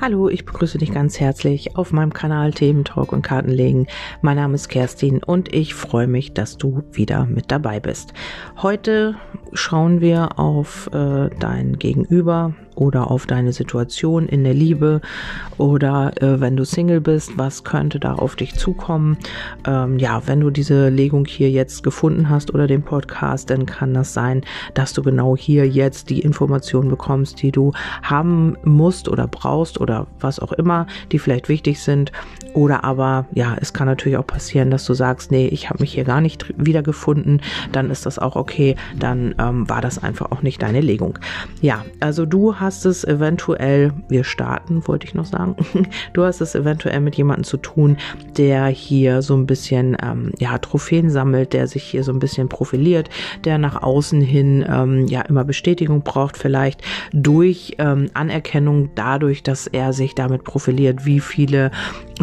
Hallo, ich begrüße dich ganz herzlich auf meinem Kanal Themen Talk und Kartenlegen. Mein Name ist Kerstin und ich freue mich, dass du wieder mit dabei bist. Heute schauen wir auf äh, dein Gegenüber, oder auf deine Situation in der Liebe oder äh, wenn du Single bist, was könnte da auf dich zukommen. Ähm, ja, wenn du diese Legung hier jetzt gefunden hast oder den Podcast, dann kann das sein, dass du genau hier jetzt die Informationen bekommst, die du haben musst oder brauchst oder was auch immer, die vielleicht wichtig sind. Oder aber, ja, es kann natürlich auch passieren, dass du sagst, nee, ich habe mich hier gar nicht wiedergefunden. Dann ist das auch okay. Dann ähm, war das einfach auch nicht deine Legung. Ja, also du hast hast es eventuell, wir starten, wollte ich noch sagen, du hast es eventuell mit jemandem zu tun, der hier so ein bisschen, ähm, ja, Trophäen sammelt, der sich hier so ein bisschen profiliert, der nach außen hin, ähm, ja, immer Bestätigung braucht, vielleicht durch ähm, Anerkennung, dadurch, dass er sich damit profiliert, wie viele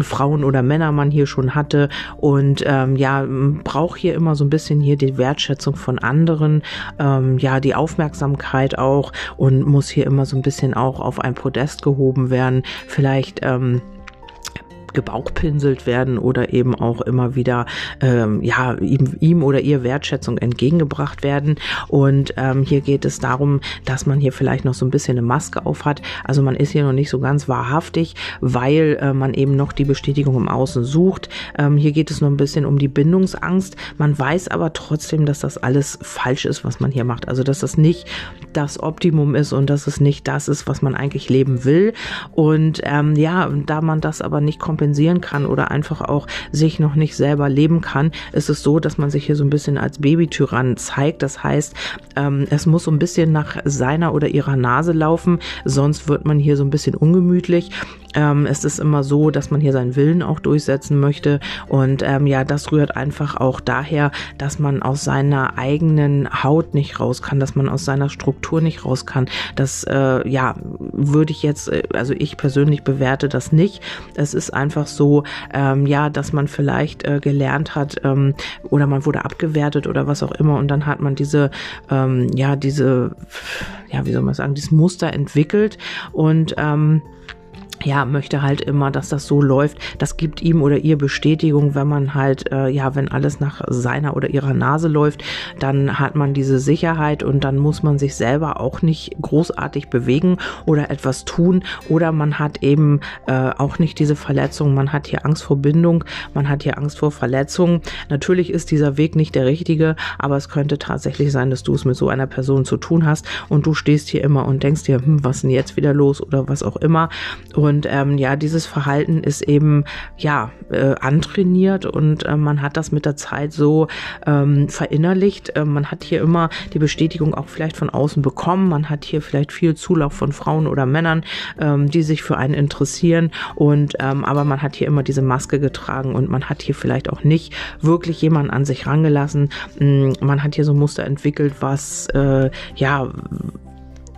Frauen oder Männer man hier schon hatte. Und ähm, ja, braucht hier immer so ein bisschen hier die Wertschätzung von anderen, ähm, ja, die Aufmerksamkeit auch und muss hier immer so ein bisschen auch auf ein Podest gehoben werden. Vielleicht ähm, gebauchpinselt werden oder eben auch immer wieder ähm, ja ihm, ihm oder ihr Wertschätzung entgegengebracht werden. Und ähm, hier geht es darum, dass man hier vielleicht noch so ein bisschen eine Maske auf hat. Also man ist hier noch nicht so ganz wahrhaftig, weil äh, man eben noch die Bestätigung im Außen sucht. Ähm, hier geht es noch ein bisschen um die Bindungsangst. Man weiß aber trotzdem, dass das alles falsch ist, was man hier macht. Also dass das nicht das Optimum ist und dass es nicht das ist, was man eigentlich leben will. Und ähm, ja, da man das aber nicht kompensiert, kompensieren kann oder einfach auch sich noch nicht selber leben kann, ist es so, dass man sich hier so ein bisschen als Babytyrann zeigt. Das heißt, ähm, es muss so ein bisschen nach seiner oder ihrer Nase laufen, sonst wird man hier so ein bisschen ungemütlich. Ähm, es ist immer so, dass man hier seinen Willen auch durchsetzen möchte. Und ähm, ja, das rührt einfach auch daher, dass man aus seiner eigenen Haut nicht raus kann, dass man aus seiner Struktur nicht raus kann. Das, äh, ja, würde ich jetzt, äh, also ich persönlich bewerte das nicht. Es ist einfach so, ähm, ja, dass man vielleicht äh, gelernt hat ähm, oder man wurde abgewertet oder was auch immer. Und dann hat man diese, ähm, ja, diese, ja, wie soll man sagen, dieses Muster entwickelt. Und ähm, ja, möchte halt immer, dass das so läuft. Das gibt ihm oder ihr Bestätigung, wenn man halt, äh, ja, wenn alles nach seiner oder ihrer Nase läuft, dann hat man diese Sicherheit und dann muss man sich selber auch nicht großartig bewegen oder etwas tun oder man hat eben äh, auch nicht diese Verletzung. Man hat hier Angst vor Bindung, man hat hier Angst vor Verletzung. Natürlich ist dieser Weg nicht der richtige, aber es könnte tatsächlich sein, dass du es mit so einer Person zu tun hast und du stehst hier immer und denkst dir, hm, was ist denn jetzt wieder los oder was auch immer. Und und ähm, ja, dieses Verhalten ist eben ja äh, antrainiert und äh, man hat das mit der Zeit so ähm, verinnerlicht. Äh, man hat hier immer die Bestätigung auch vielleicht von außen bekommen. Man hat hier vielleicht viel Zulauf von Frauen oder Männern, ähm, die sich für einen interessieren. Und ähm, aber man hat hier immer diese Maske getragen und man hat hier vielleicht auch nicht wirklich jemanden an sich rangelassen. Mm, man hat hier so Muster entwickelt, was äh, ja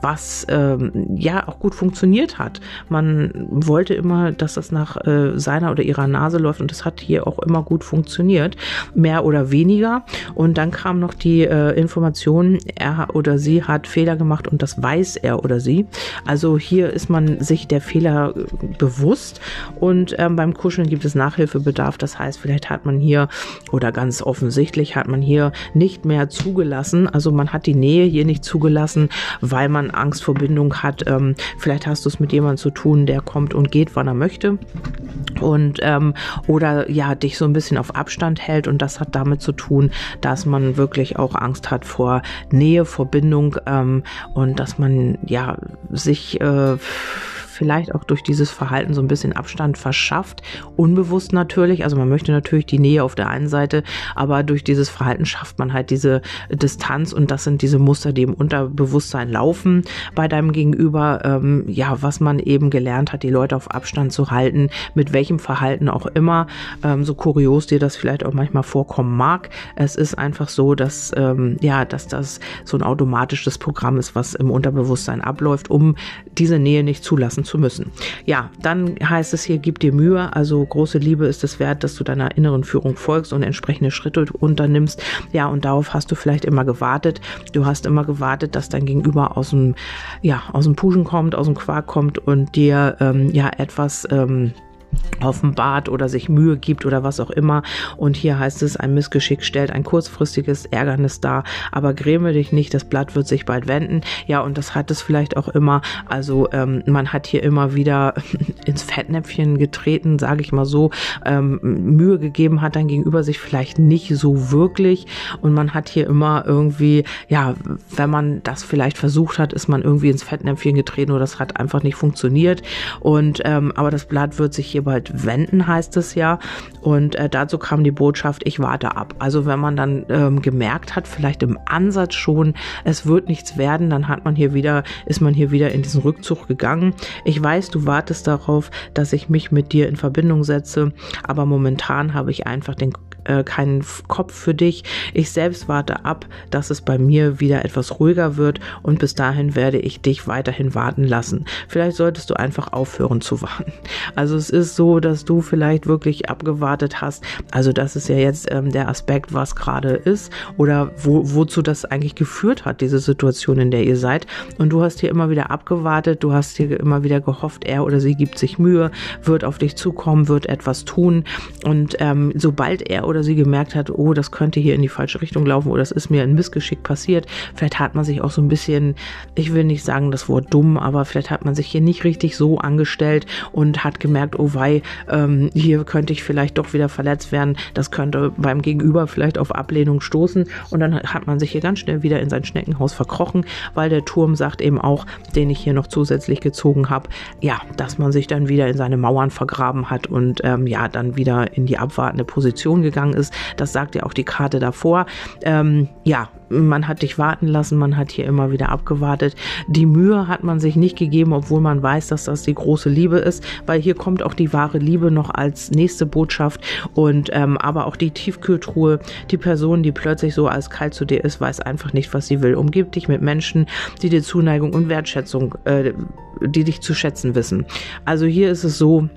was ähm, ja auch gut funktioniert hat. Man wollte immer, dass das nach äh, seiner oder ihrer Nase läuft und das hat hier auch immer gut funktioniert, mehr oder weniger. Und dann kam noch die äh, Information, er oder sie hat Fehler gemacht und das weiß er oder sie. Also hier ist man sich der Fehler äh, bewusst und ähm, beim Kuscheln gibt es Nachhilfebedarf. Das heißt, vielleicht hat man hier oder ganz offensichtlich hat man hier nicht mehr zugelassen. Also man hat die Nähe hier nicht zugelassen, weil man Angst vor Bindung hat. Ähm, vielleicht hast du es mit jemandem zu tun, der kommt und geht, wann er möchte. Und ähm, oder ja, dich so ein bisschen auf Abstand hält. Und das hat damit zu tun, dass man wirklich auch Angst hat vor Nähe, vor Bindung ähm, und dass man ja sich äh, vielleicht auch durch dieses Verhalten so ein bisschen Abstand verschafft. Unbewusst natürlich. Also man möchte natürlich die Nähe auf der einen Seite, aber durch dieses Verhalten schafft man halt diese Distanz und das sind diese Muster, die im Unterbewusstsein laufen bei deinem Gegenüber. Ähm, ja, was man eben gelernt hat, die Leute auf Abstand zu halten, mit welchem Verhalten auch immer. Ähm, so kurios dir das vielleicht auch manchmal vorkommen mag. Es ist einfach so, dass ähm, ja, dass das so ein automatisches Programm ist, was im Unterbewusstsein abläuft, um diese Nähe nicht zulassen zu müssen. Ja, dann heißt es hier, gib dir Mühe. Also große Liebe ist es wert, dass du deiner inneren Führung folgst und entsprechende Schritte unternimmst. Ja, und darauf hast du vielleicht immer gewartet. Du hast immer gewartet, dass dein Gegenüber aus dem, ja, aus dem Puschen kommt, aus dem Quark kommt und dir ähm, ja etwas ähm, offenbart oder sich Mühe gibt oder was auch immer. Und hier heißt es, ein Missgeschick stellt ein kurzfristiges Ärgernis dar, aber gräme dich nicht, das Blatt wird sich bald wenden. Ja, und das hat es vielleicht auch immer. Also ähm, man hat hier immer wieder ins Fettnäpfchen getreten, sage ich mal so, ähm, Mühe gegeben hat dann gegenüber sich vielleicht nicht so wirklich. Und man hat hier immer irgendwie, ja, wenn man das vielleicht versucht hat, ist man irgendwie ins Fettnäpfchen getreten oder das hat einfach nicht funktioniert. Und ähm, aber das Blatt wird sich hier bald wenden, heißt es ja. Und äh, dazu kam die Botschaft, ich warte ab. Also wenn man dann ähm, gemerkt hat, vielleicht im Ansatz schon, es wird nichts werden, dann hat man hier wieder, ist man hier wieder in diesen Rückzug gegangen. Ich weiß, du wartest darauf, dass ich mich mit dir in Verbindung setze, aber momentan habe ich einfach den äh, keinen Kopf für dich. Ich selbst warte ab, dass es bei mir wieder etwas ruhiger wird und bis dahin werde ich dich weiterhin warten lassen. Vielleicht solltest du einfach aufhören zu warten. Also es ist so, dass du vielleicht wirklich abgewartet hast. Also das ist ja jetzt ähm, der Aspekt, was gerade ist oder wo, wozu das eigentlich geführt hat, diese Situation, in der ihr seid. Und du hast hier immer wieder abgewartet, du hast hier immer wieder gehofft, er oder sie gibt sich Mühe, wird auf dich zukommen, wird etwas tun. Und ähm, sobald er oder sie gemerkt hat, oh, das könnte hier in die falsche Richtung laufen oder das ist mir ein Missgeschick passiert, vielleicht hat man sich auch so ein bisschen, ich will nicht sagen das Wort dumm, aber vielleicht hat man sich hier nicht richtig so angestellt und hat gemerkt, oh wei, ähm, hier könnte ich vielleicht doch wieder verletzt werden, das könnte beim Gegenüber vielleicht auf Ablehnung stoßen. Und dann hat man sich hier ganz schnell wieder in sein Schneckenhaus verkrochen, weil der Turm sagt eben auch, den ich hier noch zusätzlich gezogen habe, ja, dass man sich dann wieder in seine Mauern vergraben hat und ähm, ja, dann wieder in die abwartende Position gegangen gegangen ist. Das sagt ja auch die Karte davor. Ähm, ja, man hat dich warten lassen, man hat hier immer wieder abgewartet. Die Mühe hat man sich nicht gegeben, obwohl man weiß, dass das die große Liebe ist, weil hier kommt auch die wahre Liebe noch als nächste Botschaft und ähm, aber auch die Tiefkühltruhe, die Person, die plötzlich so als kalt zu dir ist, weiß einfach nicht, was sie will. Umgib dich mit Menschen, die dir Zuneigung und Wertschätzung, äh, die dich zu schätzen wissen. Also hier ist es so,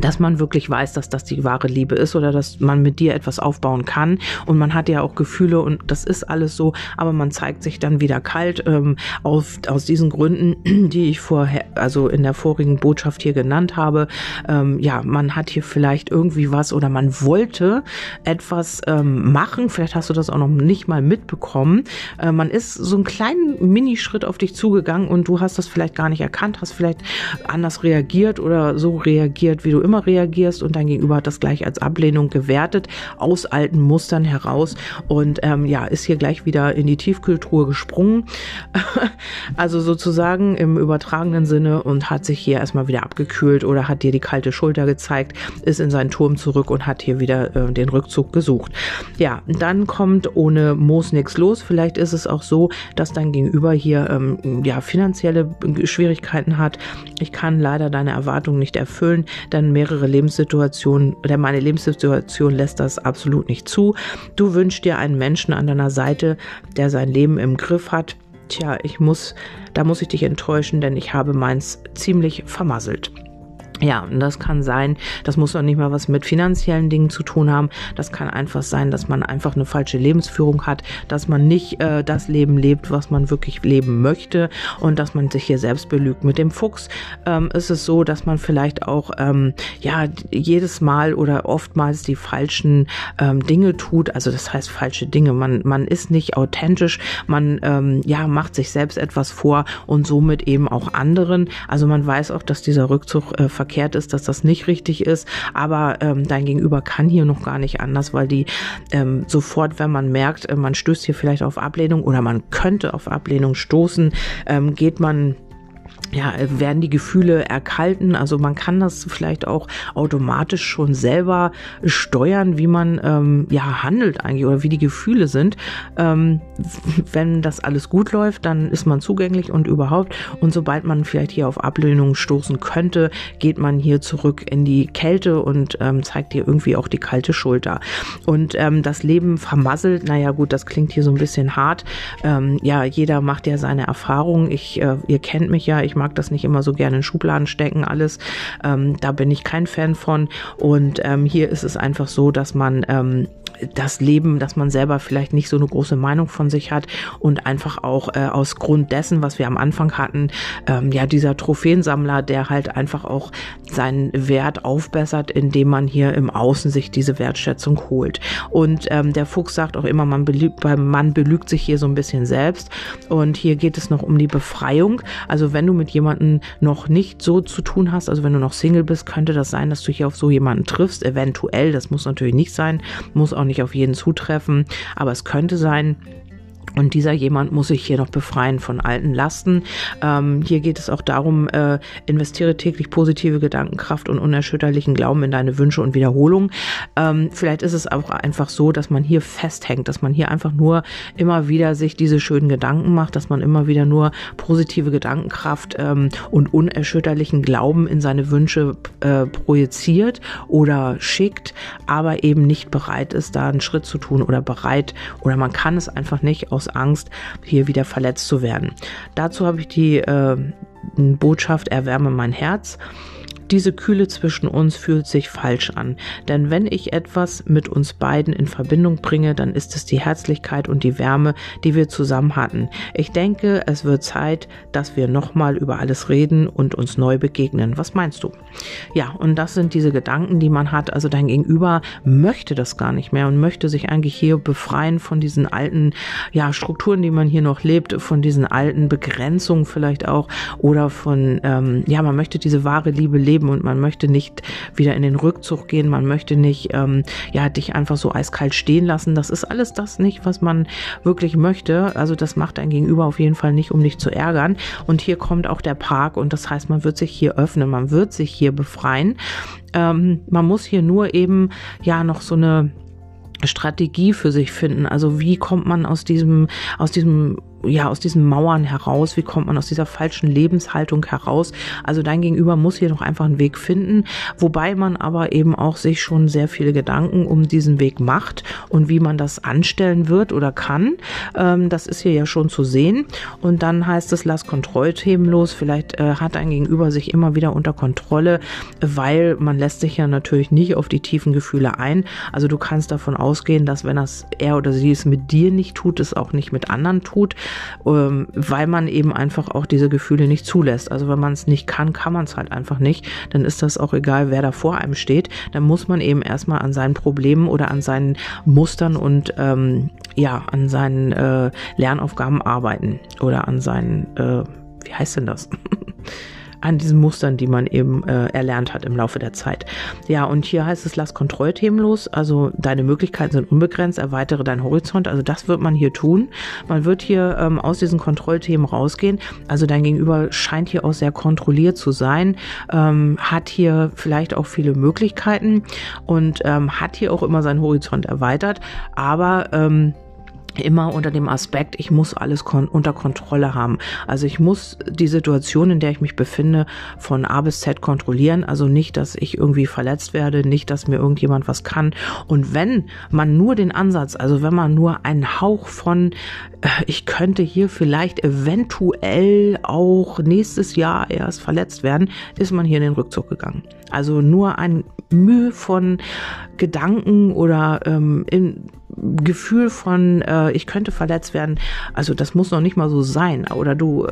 dass man wirklich weiß, dass das die wahre Liebe ist oder dass man mit dir etwas aufbauen kann. Und man hat ja auch Gefühle und das ist alles so, aber man zeigt sich dann wieder kalt ähm, auf, aus diesen Gründen, die ich vorher, also in der vorigen Botschaft hier genannt habe. Ähm, ja, man hat hier vielleicht irgendwie was oder man wollte etwas ähm, machen. Vielleicht hast du das auch noch nicht mal mitbekommen. Äh, man ist so einen kleinen Minischritt auf dich zugegangen und du hast das vielleicht gar nicht erkannt, hast vielleicht anders reagiert oder so reagiert, wie du immer reagierst und dein Gegenüber hat das gleich als Ablehnung gewertet, aus alten Mustern heraus und ähm, ja, ist hier gleich wieder in die Tiefkühltruhe gesprungen. also sozusagen im übertragenen Sinne und hat sich hier erstmal wieder abgekühlt oder hat dir die kalte Schulter gezeigt, ist in seinen Turm zurück und hat hier wieder äh, den Rückzug gesucht. Ja, dann kommt ohne Moos nichts los. Vielleicht ist es auch so, dass dein Gegenüber hier ähm, ja finanzielle Schwierigkeiten hat. Ich kann leider deine Erwartungen nicht erfüllen, denn mehrere Lebenssituationen oder meine Lebenssituation lässt das absolut nicht zu. Du wünschst dir einen Menschen an deiner Seite, der sein Leben im Griff hat. Tja, ich muss, da muss ich dich enttäuschen, denn ich habe meins ziemlich vermasselt. Ja, und das kann sein, das muss auch nicht mal was mit finanziellen Dingen zu tun haben. Das kann einfach sein, dass man einfach eine falsche Lebensführung hat, dass man nicht äh, das Leben lebt, was man wirklich leben möchte und dass man sich hier selbst belügt. Mit dem Fuchs ähm, ist es so, dass man vielleicht auch ähm, ja jedes Mal oder oftmals die falschen ähm, Dinge tut. Also das heißt falsche Dinge. Man man ist nicht authentisch. Man ähm, ja macht sich selbst etwas vor und somit eben auch anderen. Also man weiß auch, dass dieser Rückzug äh, verkehrt ist, dass das nicht richtig ist. Aber ähm, dein Gegenüber kann hier noch gar nicht anders, weil die ähm, sofort, wenn man merkt, äh, man stößt hier vielleicht auf Ablehnung oder man könnte auf Ablehnung stoßen, ähm, geht man ja, werden die Gefühle erkalten. Also man kann das vielleicht auch automatisch schon selber steuern, wie man ähm, ja handelt eigentlich oder wie die Gefühle sind. Ähm, wenn das alles gut läuft, dann ist man zugänglich und überhaupt. Und sobald man vielleicht hier auf Ablehnung stoßen könnte, geht man hier zurück in die Kälte und ähm, zeigt hier irgendwie auch die kalte Schulter. Und ähm, das Leben vermasselt, naja gut, das klingt hier so ein bisschen hart. Ähm, ja, jeder macht ja seine Erfahrungen. Ich, äh, ihr kennt mich ja, Ich mag das nicht immer so gerne in Schubladen stecken, alles. Ähm, da bin ich kein Fan von. Und ähm, hier ist es einfach so, dass man ähm, das Leben, dass man selber vielleicht nicht so eine große Meinung von sich hat und einfach auch äh, aus Grund dessen, was wir am Anfang hatten, ähm, ja, dieser Trophäensammler, der halt einfach auch seinen Wert aufbessert, indem man hier im Außen sich diese Wertschätzung holt. Und ähm, der Fuchs sagt auch immer, man belügt, man belügt sich hier so ein bisschen selbst. Und hier geht es noch um die Befreiung. Also wenn du mit jemandem noch nicht so zu tun hast, also wenn du noch Single bist, könnte das sein, dass du hier auf so jemanden triffst. Eventuell, das muss natürlich nicht sein, muss auch nicht auf jeden zutreffen, aber es könnte sein, und dieser jemand muss sich hier noch befreien von alten Lasten. Ähm, hier geht es auch darum, äh, investiere täglich positive Gedankenkraft und unerschütterlichen Glauben in deine Wünsche und Wiederholung. Ähm, vielleicht ist es auch einfach so, dass man hier festhängt, dass man hier einfach nur immer wieder sich diese schönen Gedanken macht, dass man immer wieder nur positive Gedankenkraft ähm, und unerschütterlichen Glauben in seine Wünsche äh, projiziert oder schickt, aber eben nicht bereit ist, da einen Schritt zu tun oder bereit oder man kann es einfach nicht aus Angst, hier wieder verletzt zu werden. Dazu habe ich die äh, Botschaft Erwärme mein Herz. Diese Kühle zwischen uns fühlt sich falsch an, denn wenn ich etwas mit uns beiden in Verbindung bringe, dann ist es die Herzlichkeit und die Wärme, die wir zusammen hatten. Ich denke, es wird Zeit, dass wir nochmal über alles reden und uns neu begegnen. Was meinst du? Ja, und das sind diese Gedanken, die man hat. Also dein Gegenüber möchte das gar nicht mehr und möchte sich eigentlich hier befreien von diesen alten, ja, Strukturen, die man hier noch lebt, von diesen alten Begrenzungen vielleicht auch oder von, ähm, ja, man möchte diese wahre Liebe leben leben und man möchte nicht wieder in den Rückzug gehen, man möchte nicht, ähm, ja, dich einfach so eiskalt stehen lassen. Das ist alles das nicht, was man wirklich möchte. Also das macht ein Gegenüber auf jeden Fall nicht, um dich zu ärgern. Und hier kommt auch der Park und das heißt, man wird sich hier öffnen, man wird sich hier befreien. Ähm, man muss hier nur eben, ja, noch so eine Strategie für sich finden. Also wie kommt man aus diesem, aus diesem ja, aus diesen Mauern heraus? Wie kommt man aus dieser falschen Lebenshaltung heraus? Also dein Gegenüber muss hier noch einfach einen Weg finden, wobei man aber eben auch sich schon sehr viele Gedanken um diesen Weg macht und wie man das anstellen wird oder kann. Ähm, das ist hier ja schon zu sehen. Und dann heißt es, lass Kontrollthemen los. Vielleicht äh, hat dein Gegenüber sich immer wieder unter Kontrolle, weil man lässt sich ja natürlich nicht auf die tiefen Gefühle ein. Also du kannst davon ausgehen, dass wenn das er oder sie es mit dir nicht tut, es auch nicht mit anderen tut ähm, weil man eben einfach auch diese Gefühle nicht zulässt. Also wenn man es nicht kann, kann man es halt einfach nicht. Dann ist das auch egal, wer da vor einem steht. Dann muss man eben erstmal an seinen Problemen oder an seinen Mustern und ähm, ja, an seinen äh, Lernaufgaben arbeiten oder an seinen, äh, wie heißt denn das? an diesen Mustern, die man eben äh, erlernt hat im Laufe der Zeit. Ja, und hier heißt es, lass Kontrollthemen los. Also deine Möglichkeiten sind unbegrenzt, erweitere deinen Horizont. Also das wird man hier tun. Man wird hier ähm, aus diesen Kontrollthemen rausgehen. Also dein Gegenüber scheint hier auch sehr kontrolliert zu sein, ähm, hat hier vielleicht auch viele Möglichkeiten und ähm, hat hier auch immer seinen Horizont erweitert. Aber ähm, immer unter dem Aspekt, ich muss alles kon unter Kontrolle haben. Also ich muss die Situation, in der ich mich befinde, von A bis Z kontrollieren. Also nicht, dass ich irgendwie verletzt werde, nicht, dass mir irgendjemand was kann. Und wenn man nur den Ansatz, also wenn man nur einen Hauch von, äh, ich könnte hier vielleicht eventuell auch nächstes Jahr erst verletzt werden, ist man hier in den Rückzug gegangen. Also nur ein Mühe von Gedanken oder ähm, in, Gefühl von, äh, ich könnte verletzt werden, also das muss noch nicht mal so sein. Oder du,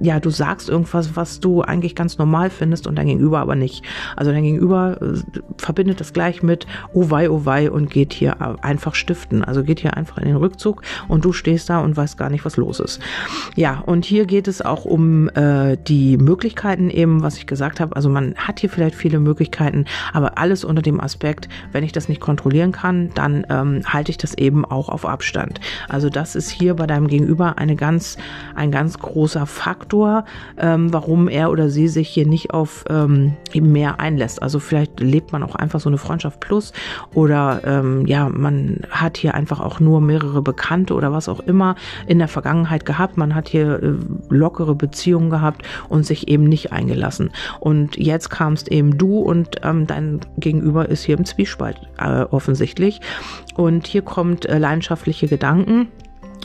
ja, du sagst irgendwas, was du eigentlich ganz normal findest und dein Gegenüber aber nicht. Also dein Gegenüber äh, verbindet das gleich mit, oh wei, oh wei und geht hier einfach stiften. Also geht hier einfach in den Rückzug und du stehst da und weißt gar nicht, was los ist. Ja, und hier geht es auch um äh, die Möglichkeiten eben, was ich gesagt habe. Also man hat hier vielleicht viele Möglichkeiten, aber alles unter dem Aspekt, wenn ich das nicht kontrollieren kann, dann ähm, halte ich ich das eben auch auf Abstand. Also das ist hier bei deinem Gegenüber eine ganz, ein ganz großer Faktor, ähm, warum er oder sie sich hier nicht auf ähm, eben mehr einlässt. Also vielleicht lebt man auch einfach so eine Freundschaft plus oder ähm, ja, man hat hier einfach auch nur mehrere Bekannte oder was auch immer in der Vergangenheit gehabt. Man hat hier äh, lockere Beziehungen gehabt und sich eben nicht eingelassen. Und jetzt kamst eben du und ähm, dein Gegenüber ist hier im Zwiespalt äh, offensichtlich. Und hier kommt äh, leidenschaftliche Gedanken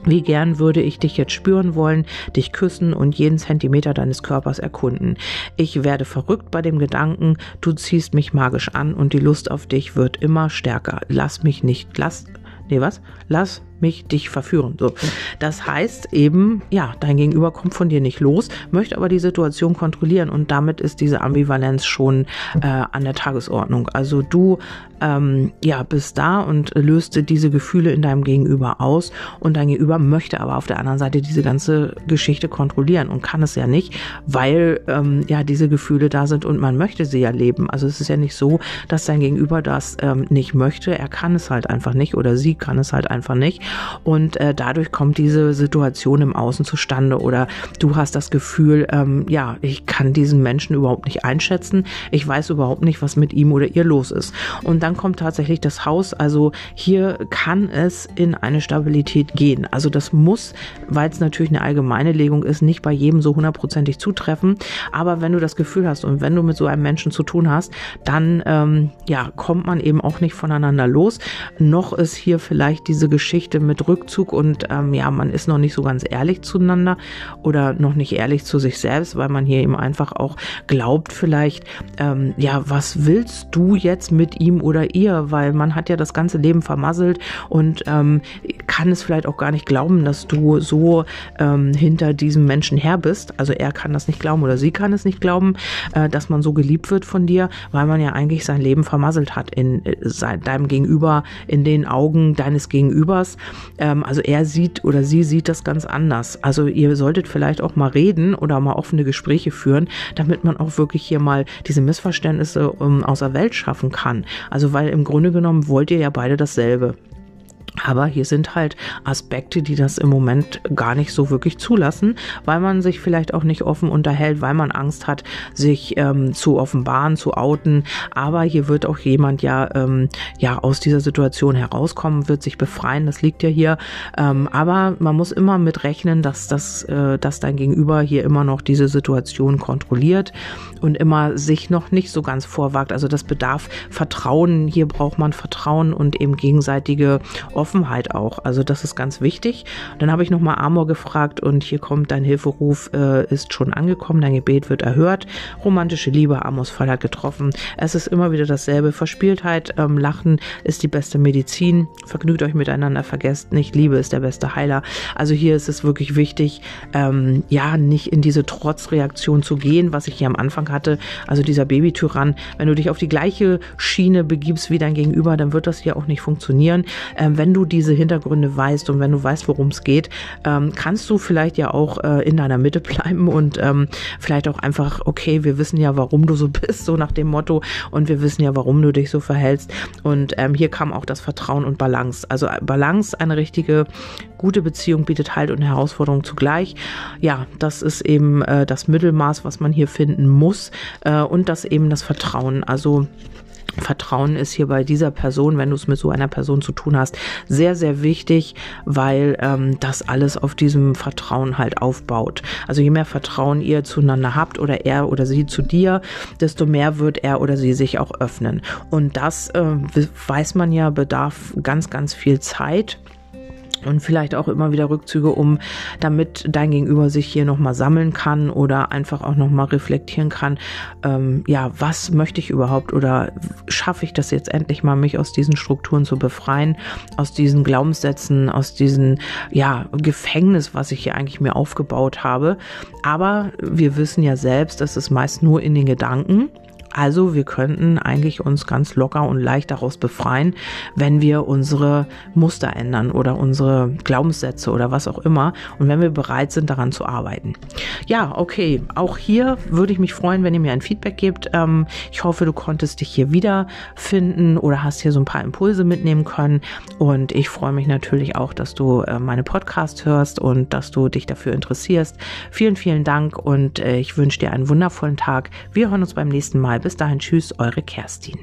Wie gern würde ich dich jetzt spüren wollen, dich küssen und jeden Zentimeter deines Körpers erkunden. Ich werde verrückt bei dem Gedanken, du ziehst mich magisch an und die Lust auf dich wird immer stärker. Lass mich nicht, lass, nee, was? Lass mich dich verführen. So. Das heißt eben, ja, dein Gegenüber kommt von dir nicht los, möchte aber die Situation kontrollieren und damit ist diese Ambivalenz schon äh, an der Tagesordnung. Also du ähm, ja, bist da und löst diese Gefühle in deinem Gegenüber aus und dein Gegenüber möchte aber auf der anderen Seite diese ganze Geschichte kontrollieren und kann es ja nicht, weil ähm, ja diese Gefühle da sind und man möchte sie ja leben. Also es ist ja nicht so, dass dein Gegenüber das ähm, nicht möchte, er kann es halt einfach nicht oder sie kann es halt einfach nicht und äh, dadurch kommt diese Situation im Außen zustande oder du hast das Gefühl, ähm, ja, ich kann diesen Menschen überhaupt nicht einschätzen, ich weiß überhaupt nicht, was mit ihm oder ihr los ist. Und dann kommt tatsächlich das Haus, also hier kann es in eine Stabilität gehen. Also das muss, weil es natürlich eine allgemeine Legung ist, nicht bei jedem so hundertprozentig zutreffen, aber wenn du das Gefühl hast und wenn du mit so einem Menschen zu tun hast, dann ähm, ja, kommt man eben auch nicht voneinander los. Noch ist hier vielleicht diese Geschichte mit Rückzug und ähm, ja, man ist noch nicht so ganz ehrlich zueinander oder noch nicht ehrlich zu sich selbst, weil man hier eben einfach auch glaubt vielleicht, ähm, ja, was willst du jetzt mit ihm oder ihr, weil man hat ja das ganze Leben vermasselt und ähm, kann es vielleicht auch gar nicht glauben, dass du so ähm, hinter diesem Menschen her bist. Also er kann das nicht glauben oder sie kann es nicht glauben, äh, dass man so geliebt wird von dir, weil man ja eigentlich sein Leben vermasselt hat in äh, deinem Gegenüber, in den Augen deines Gegenübers. Ähm, also er sieht oder sie sieht das ganz anders. Also ihr solltet vielleicht auch mal reden oder mal offene Gespräche führen, damit man auch wirklich hier mal diese Missverständnisse ähm, aus der Welt schaffen kann. Also weil im Grunde genommen wollt ihr ja beide dasselbe. Aber hier sind halt Aspekte, die das im Moment gar nicht so wirklich zulassen, weil man sich vielleicht auch nicht offen unterhält, weil man Angst hat, sich ähm, zu offenbaren, zu outen. Aber hier wird auch jemand ja, ähm, ja aus dieser Situation herauskommen, wird sich befreien. Das liegt ja hier. Ähm, aber man muss immer mit rechnen, dass das, äh, dass dein Gegenüber hier immer noch diese Situation kontrolliert und immer sich noch nicht so ganz vorwagt. Also das bedarf Vertrauen. Hier braucht man Vertrauen und eben gegenseitige Offenheit auch. Also das ist ganz wichtig. Dann habe ich nochmal Amor gefragt und hier kommt dein Hilferuf äh, ist schon angekommen, dein Gebet wird erhört. Romantische Liebe, Amors Fall hat getroffen. Es ist immer wieder dasselbe. Verspieltheit, ähm, Lachen ist die beste Medizin. Vergnügt euch miteinander, vergesst nicht, Liebe ist der beste Heiler. Also hier ist es wirklich wichtig, ähm, ja, nicht in diese Trotzreaktion zu gehen, was ich hier am Anfang hatte. Also dieser Babytyrann, wenn du dich auf die gleiche Schiene begibst wie dein Gegenüber, dann wird das hier auch nicht funktionieren. Ähm, wenn du diese Hintergründe weißt und wenn du weißt, worum es geht, ähm, kannst du vielleicht ja auch äh, in deiner Mitte bleiben und ähm, vielleicht auch einfach, okay, wir wissen ja, warum du so bist, so nach dem Motto, und wir wissen ja, warum du dich so verhältst. Und ähm, hier kam auch das Vertrauen und Balance. Also äh, Balance, eine richtige gute Beziehung bietet Halt und Herausforderung zugleich. Ja, das ist eben äh, das Mittelmaß, was man hier finden muss. Äh, und das eben das Vertrauen. Also Vertrauen ist hier bei dieser Person, wenn du es mit so einer Person zu tun hast, sehr, sehr wichtig, weil ähm, das alles auf diesem Vertrauen halt aufbaut. Also je mehr Vertrauen ihr zueinander habt oder er oder sie zu dir, desto mehr wird er oder sie sich auch öffnen. Und das äh, weiß man ja, bedarf ganz, ganz viel Zeit und vielleicht auch immer wieder Rückzüge, um damit dein Gegenüber sich hier nochmal sammeln kann oder einfach auch nochmal reflektieren kann, ähm, ja, was möchte ich überhaupt oder schaffe ich das jetzt endlich mal, mich aus diesen Strukturen zu befreien, aus diesen Glaubenssätzen, aus diesen, ja, Gefängnis, was ich hier eigentlich mir aufgebaut habe. Aber wir wissen ja selbst, das ist meist nur in den Gedanken. Also wir könnten eigentlich uns ganz locker und leicht daraus befreien, wenn wir unsere Muster ändern oder unsere Glaubenssätze oder was auch immer und wenn wir bereit sind, daran zu arbeiten. Ja, okay, auch hier würde ich mich freuen, wenn ihr mir ein Feedback gebt. Ähm, ich hoffe, du konntest dich hier wiederfinden oder hast hier so ein paar Impulse mitnehmen können und ich freue mich natürlich auch, dass du äh, meine Podcast hörst und dass du dich dafür interessierst. Vielen, vielen Dank und äh, ich wünsche dir einen wundervollen Tag. Wir hören uns beim nächsten Mal bis dahin, tschüss, eure Kerstin.